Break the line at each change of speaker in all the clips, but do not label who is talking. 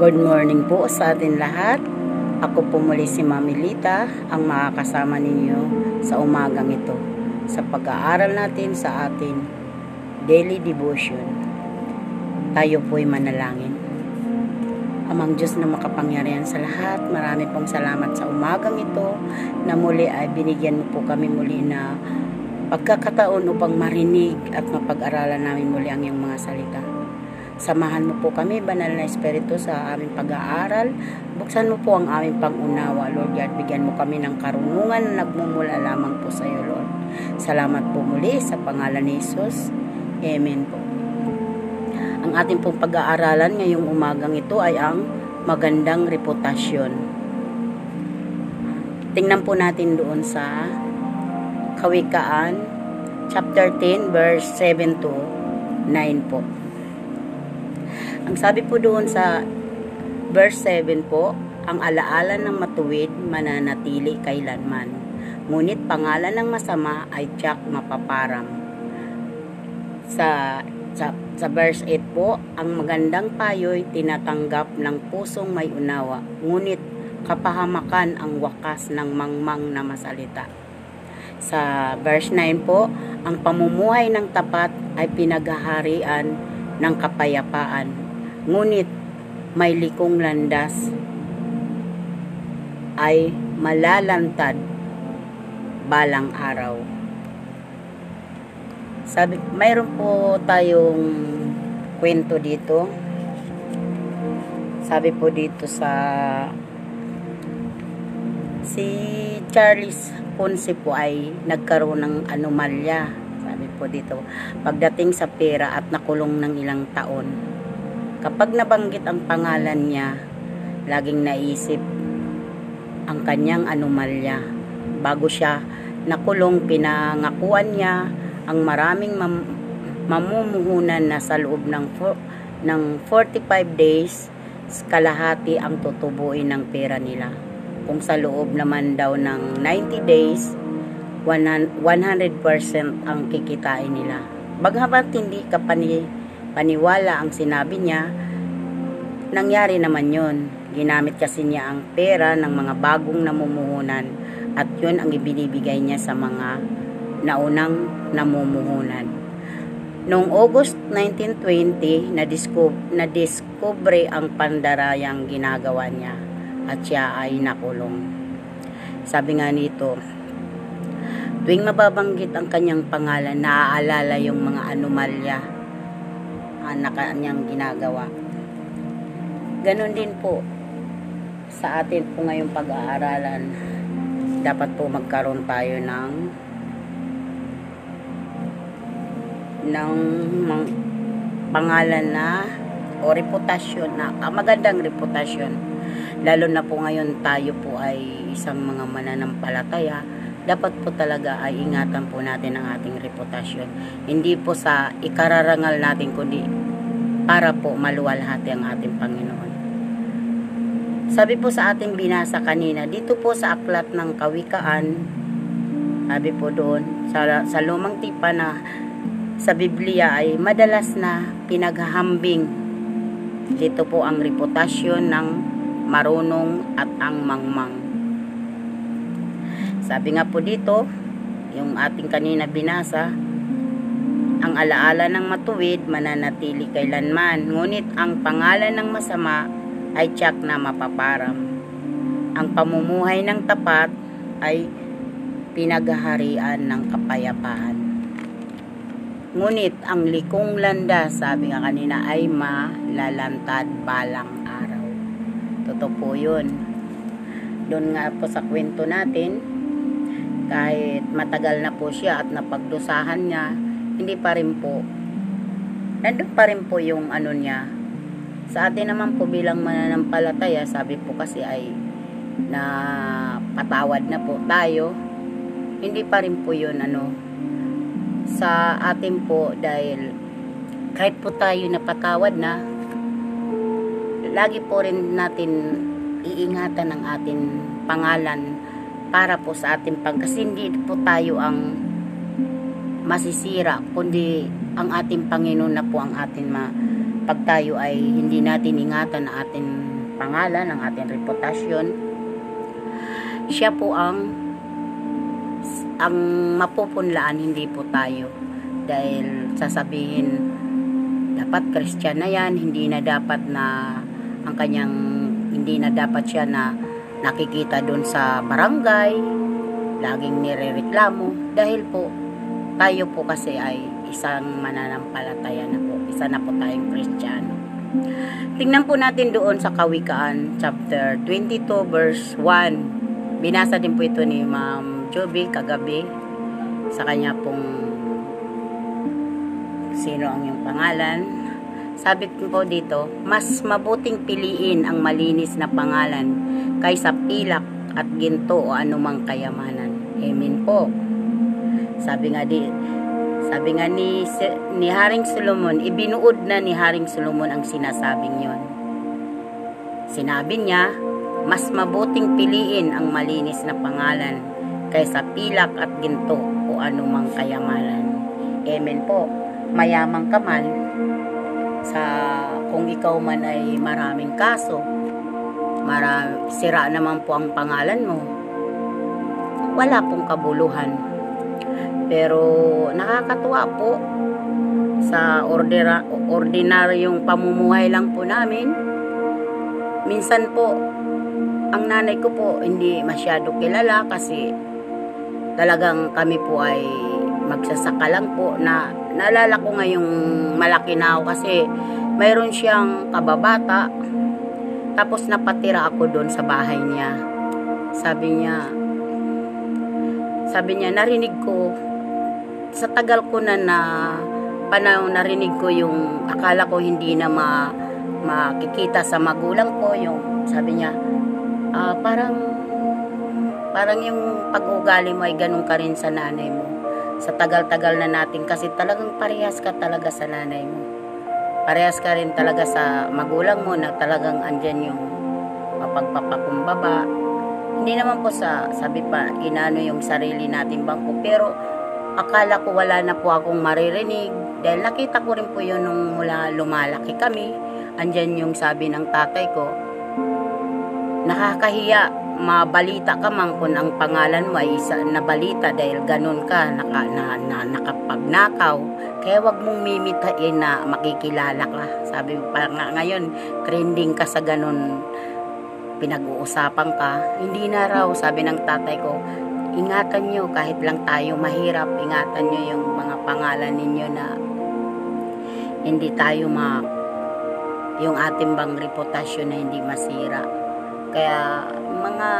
Good morning po sa atin lahat. Ako po muli si Mami Lita, ang makakasama ninyo sa umagang ito sa pag-aaral natin sa atin daily devotion. Tayo po'y manalangin. Amang Diyos na makapangyarihan sa lahat, marami pong salamat sa umagang ito na muli ay binigyan mo po kami muli na pagkakataon upang marinig at mapag-aralan namin muli ang iyong mga salita. Samahan mo po kami, Banal na Espiritu, sa aming pag-aaral. Buksan mo po ang aming pangunawa, Lord God. Bigyan mo kami ng karunungan na nagmumula lamang po sa iyo, Lord. Salamat po muli sa pangalan ni Jesus. Amen po. Ang ating pong pag-aaralan ngayong umagang ito ay ang magandang reputasyon. Tingnan po natin doon sa Kawikaan, chapter 10, verse 7 to 9 po. Ang sabi po doon sa verse 7 po, ang alaala ng matuwid mananatili kailanman. Ngunit pangalan ng masama ay tiyak mapaparam. Sa, sa, sa verse 8 po, ang magandang payo'y tinatanggap ng pusong may unawa. Ngunit kapahamakan ang wakas ng mangmang na masalita. Sa verse 9 po, ang pamumuhay ng tapat ay pinaghaharian ng kapayapaan Ngunit may likong landas ay malalantad balang araw. Sabi, mayroon po tayong kwento dito. Sabi po dito sa si Charles Ponce po ay nagkaroon ng anomalya. Sabi po dito, pagdating sa pera at nakulong ng ilang taon Kapag nabanggit ang pangalan niya, laging naisip ang kanyang anomalya. Bago siya nakulong, pinangakuan niya ang maraming mam mamumuhunan na sa loob ng, ng 45 days, kalahati ang tutubuin ng pera nila. Kung sa loob naman daw ng 90 days, 100% ang kikitain nila. Bagamat hindi ka paniwala ang sinabi niya, nangyari naman yon. Ginamit kasi niya ang pera ng mga bagong namumuhunan at yun ang ibinibigay niya sa mga naunang namumuhunan. Noong August 1920, na-discover ang pandarayang ginagawa niya at siya ay nakulong. Sabi nga nito, tuwing mababanggit ang kanyang pangalan, naaalala yung mga anomalya na kanyang ginagawa. Ganon din po sa atin po ngayong pag-aaralan. Dapat po magkaroon tayo ng ng mang, pangalan na o reputasyon na ah, magandang reputasyon. Lalo na po ngayon tayo po ay isang mga mananampalataya dapat po talaga ay ingatan po natin ang ating reputasyon. Hindi po sa ikararangal natin, kundi para po maluwalhati ang ating Panginoon. Sabi po sa ating binasa kanina, dito po sa aklat ng kawikaan, sabi po doon, sa, sa lumang tipa na sa Biblia ay madalas na pinaghahambing dito po ang reputasyon ng marunong at ang mangmang. Sabi nga po dito, yung ating kanina binasa, ang alaala ng matuwid mananatili kailanman, ngunit ang pangalan ng masama ay tiyak na mapaparam. Ang pamumuhay ng tapat ay pinaghaharian ng kapayapaan. Ngunit ang likong landa, sabi nga kanina, ay malalantad balang araw. Totoo po yun. Doon nga po sa kwento natin, kahit matagal na po siya at napagdusahan niya, hindi pa rin po, nandun pa rin po yung ano niya. Sa atin naman po bilang mananampalataya, sabi po kasi ay na patawad na po tayo, hindi pa rin po yun ano, sa atin po dahil kahit po tayo napatawad na, lagi po rin natin iingatan ang ating pangalan para po sa ating pag kasi hindi po tayo ang masisira kundi ang ating Panginoon na po ang ating ma, kapag tayo ay hindi natin ingatan ang ating pangalan, ang ating reputasyon, siya po ang ang mapupunlaan hindi po tayo. Dahil sasabihin dapat Christian na yan hindi na dapat na ang kanyang hindi na dapat siya na nakikita doon sa barangay laging nirereklamo dahil po tayo po kasi ay isang mananampalataya na po isa na po tayong Kristiyano tingnan po natin doon sa Kawikaan chapter 22 verse 1 binasa din po ito ni Ma'am Joby kagabi sa kanya pong sino ang iyong pangalan. Sabi ko po dito, mas mabuting piliin ang malinis na pangalan kaysa pilak at ginto o anumang kayamanan. Amen po. Sabi nga di, sabi nga ni, ni Haring Solomon, ibinuod na ni Haring Solomon ang sinasabing yon. Sinabi niya, mas mabuting piliin ang malinis na pangalan kaysa pilak at ginto o anumang kayamanan. Amen po. Mayamang ka man sa kung ikaw man ay maraming kaso, marami, sira naman po ang pangalan mo, wala pong kabuluhan. Pero nakakatuwa po sa ordera, ordinaryong pamumuhay lang po namin. Minsan po, ang nanay ko po hindi masyado kilala kasi talagang kami po ay magsasaka lang po na naalala ko ngayong malaki na ako kasi mayroon siyang kababata tapos napatira ako doon sa bahay niya sabi niya sabi niya narinig ko sa tagal ko na na panahon narinig ko yung akala ko hindi na ma, makikita sa magulang ko yung sabi niya uh, parang Parang yung pag-ugali mo ay ganun ka rin sa nanay mo. Sa tagal-tagal na natin kasi talagang parehas ka talaga sa nanay mo. Parehas ka rin talaga sa magulang mo na talagang andyan yung mapagpapakumbaba. Hindi naman po sa, sabi pa, inano yung sarili natin bangko. Pero akala ko wala na po akong maririnig. Dahil nakita ko rin po yun nung mula lumalaki kami. Andyan yung sabi ng tatay ko, nakakahiya. Mabalita ka man kung ang pangalan mo ay isa na balita dahil ganun ka naka, na, na, nakapagnakaw. Kaya wag mong mimitain na makikilala ka. Sabi pa nga ngayon trending ka sa ganun. Pinag-uusapan ka. Hindi na raw sabi ng tatay ko ingatan nyo kahit lang tayo mahirap. Ingatan nyo yung mga pangalan ninyo na hindi tayo ma yung ating bang reputasyon na hindi masira kaya mga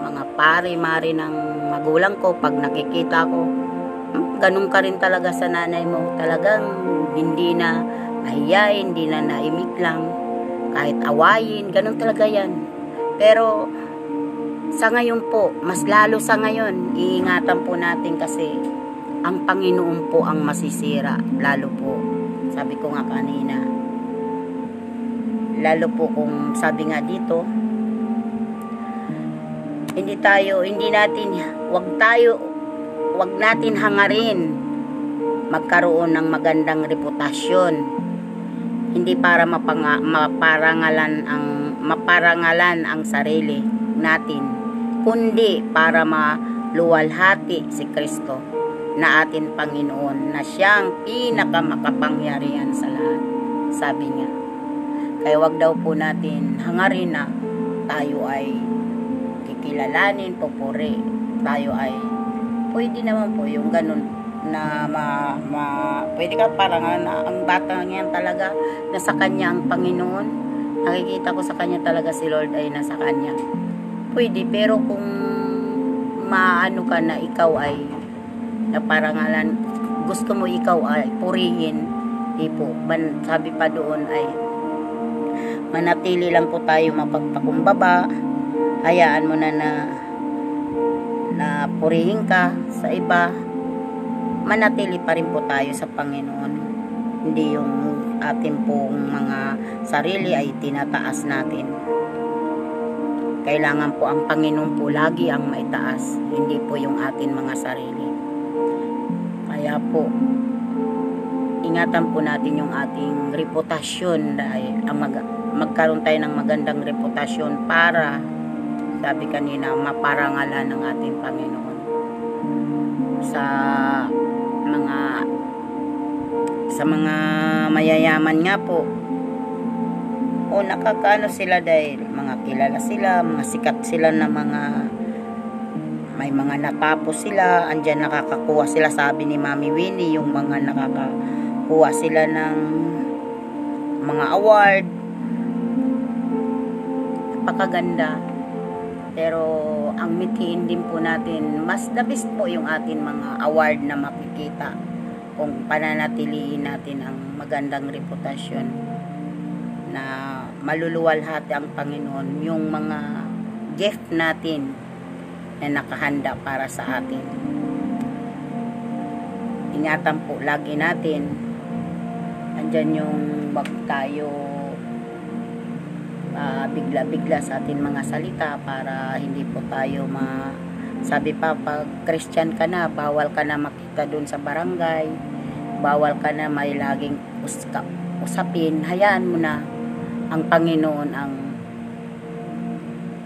mga pare-mare ng magulang ko pag nakikita ko hmm, ganun ka rin talaga sa nanay mo. Talagang hindi na nahiyain hindi na naimik lang. Kahit awayin ganun talaga yan. Pero sa ngayon po mas lalo sa ngayon iingatan po natin kasi ang Panginoon po ang masisira lalo po sabi ko nga kanina. Lalo po kung sabi nga dito hindi tayo, hindi natin, wag tayo, wag natin hangarin magkaroon ng magandang reputasyon. Hindi para mapanga, maparangalan ang maparangalan ang sarili natin, kundi para maluwalhati si Kristo na atin Panginoon na siyang pinakamakapangyarihan sa lahat. Sabi niya. Kaya wag daw po natin hangarin na tayo ay kilalanin, pupuri, tayo ay pwede naman po yung ganun na ma, ma pwede ka parang na, ang bata niyan talaga nasa kanya ang Panginoon. Nakikita ko sa kanya talaga si Lord ay nasa kanya. Pwede pero kung maano ka na ikaw ay na parangalan gusto mo ikaw ay purihin di po. Man, sabi pa doon ay manatili lang po tayo mapagpakumbaba hayaan mo na na na purihin ka sa iba. Manatili pa rin po tayo sa Panginoon. Hindi yung ating pong mga sarili ay tinataas natin. Kailangan po ang Panginoon po lagi ang maitaas hindi po yung atin mga sarili. Kaya po ingatan po natin yung ating reputasyon dahil ang mag magkaroon tayo ng magandang reputasyon para sabi kanina maparangalan ng ating Panginoon sa mga sa mga mayayaman nga po. O nakakaano sila dahil mga kilala sila mga sikat sila na mga may mga natapos sila andyan nakakakuha sila. Sabi ni Mami Winnie yung mga nakakakuha sila ng mga award. Napakaganda pero ang mithiin din po natin mas the best po yung atin mga award na makikita kung pananatiliin natin ang magandang reputasyon na maluluwalhati ang Panginoon yung mga gift natin na nakahanda para sa atin. Ingatan po lagi natin andyan yung wag tayo uh, bigla-bigla sa atin mga salita para hindi po tayo ma sabi pa pag Christian ka na bawal ka na makita dun sa barangay. Bawal ka na may laging uska, usapin, hayaan mo na ang Panginoon ang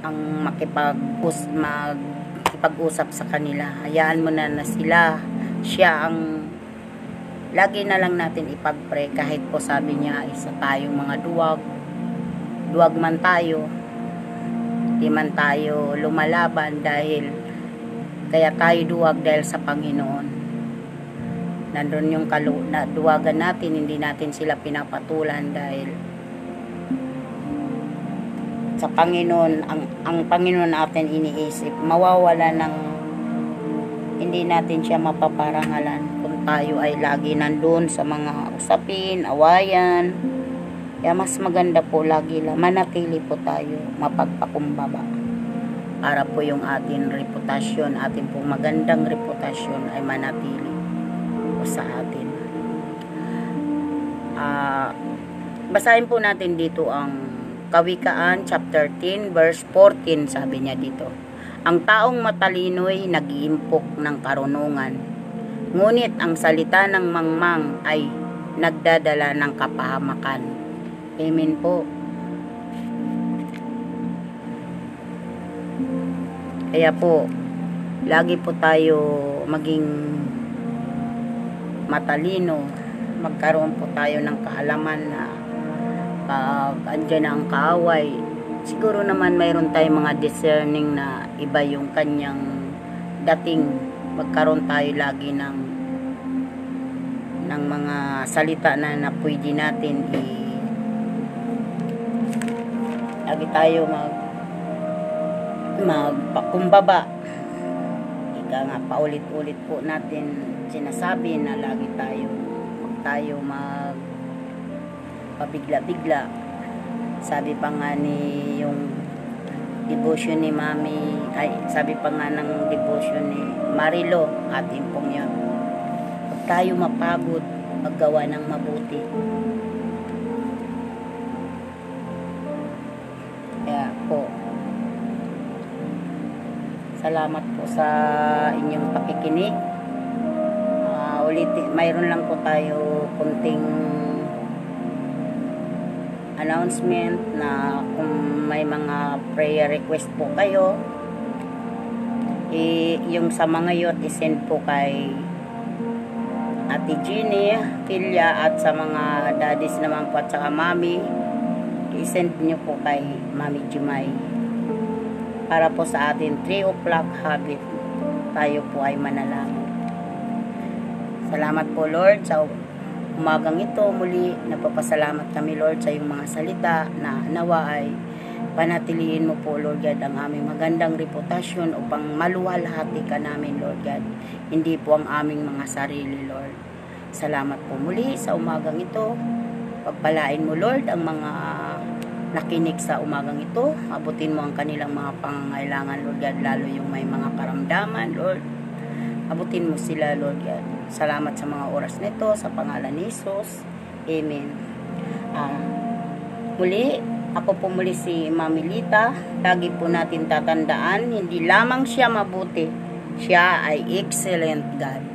ang makipag us, makipag-usap sa kanila. Hayaan mo na na sila, siya ang lagi na lang natin ipagpre kahit po sabi niya isa tayong mga duwag duwag man tayo di man tayo lumalaban dahil kaya tayo duwag dahil sa Panginoon nandun yung kalu na duwagan natin, hindi natin sila pinapatulan dahil sa Panginoon, ang, ang Panginoon natin iniisip, mawawala ng hindi natin siya mapaparangalan kung tayo ay lagi nandun sa mga usapin, awayan. Kaya mas maganda po lagi lang, manatili po tayo, mapagpakumbaba. Para po yung ating reputasyon, ating po magandang reputasyon ay manatili sa atin. Uh, basahin po natin dito ang Kawikaan chapter 10 verse 14 sabi niya dito. Ang taong matalino'y nag-iimpok ng karunungan. Ngunit ang salita ng mangmang ay nagdadala ng kapahamakan. Amen po. Kaya po, lagi po tayo maging matalino, magkaroon po tayo ng kaalaman na pag andyan ang kaaway, siguro naman mayroon tayong mga discerning na iba yung kanyang dating. Magkaroon tayo lagi ng ng mga salita na, na pwede natin i lagi tayo mag magpakumbaba ika nga paulit-ulit po natin sinasabi na lagi tayo tayo mag pabigla-bigla. Sabi pa nga ni yung devotion ni mami ay sabi pa nga ng devotion ni Marilo atin pong yun. Tayo mapagod maggawa ng mabuti salamat po sa inyong pakikinig. Ulitin, mayroon lang po tayo kunting announcement na kung may mga prayer request po kayo i, yung sa mga yot isend po kay Ate Jeannie, Pilya at sa mga daddies naman po at saka mami isend nyo po kay Mami Jimay para po sa atin 3 o'clock habit tayo po ay manalangin. Salamat po Lord sa umagang ito. Muli napapasalamat kami Lord sa iyong mga salita na nawa ay panatiliin mo po Lord God ang aming magandang reputasyon upang maluwalhati ka namin Lord God. Hindi po ang aming mga sarili Lord. Salamat po muli sa umagang ito. Pagpalain mo Lord ang mga nakinig sa umagang ito abutin mo ang kanilang mga pangangailangan Lord God lalo yung may mga karamdaman Lord abutin mo sila Lord God Salamat sa mga oras nito sa pangalan ni Jesus. Amen. Uh, muli, ako po muli si Mami Lita. Lagi po natin tatandaan, hindi lamang siya mabuti, siya ay excellent God.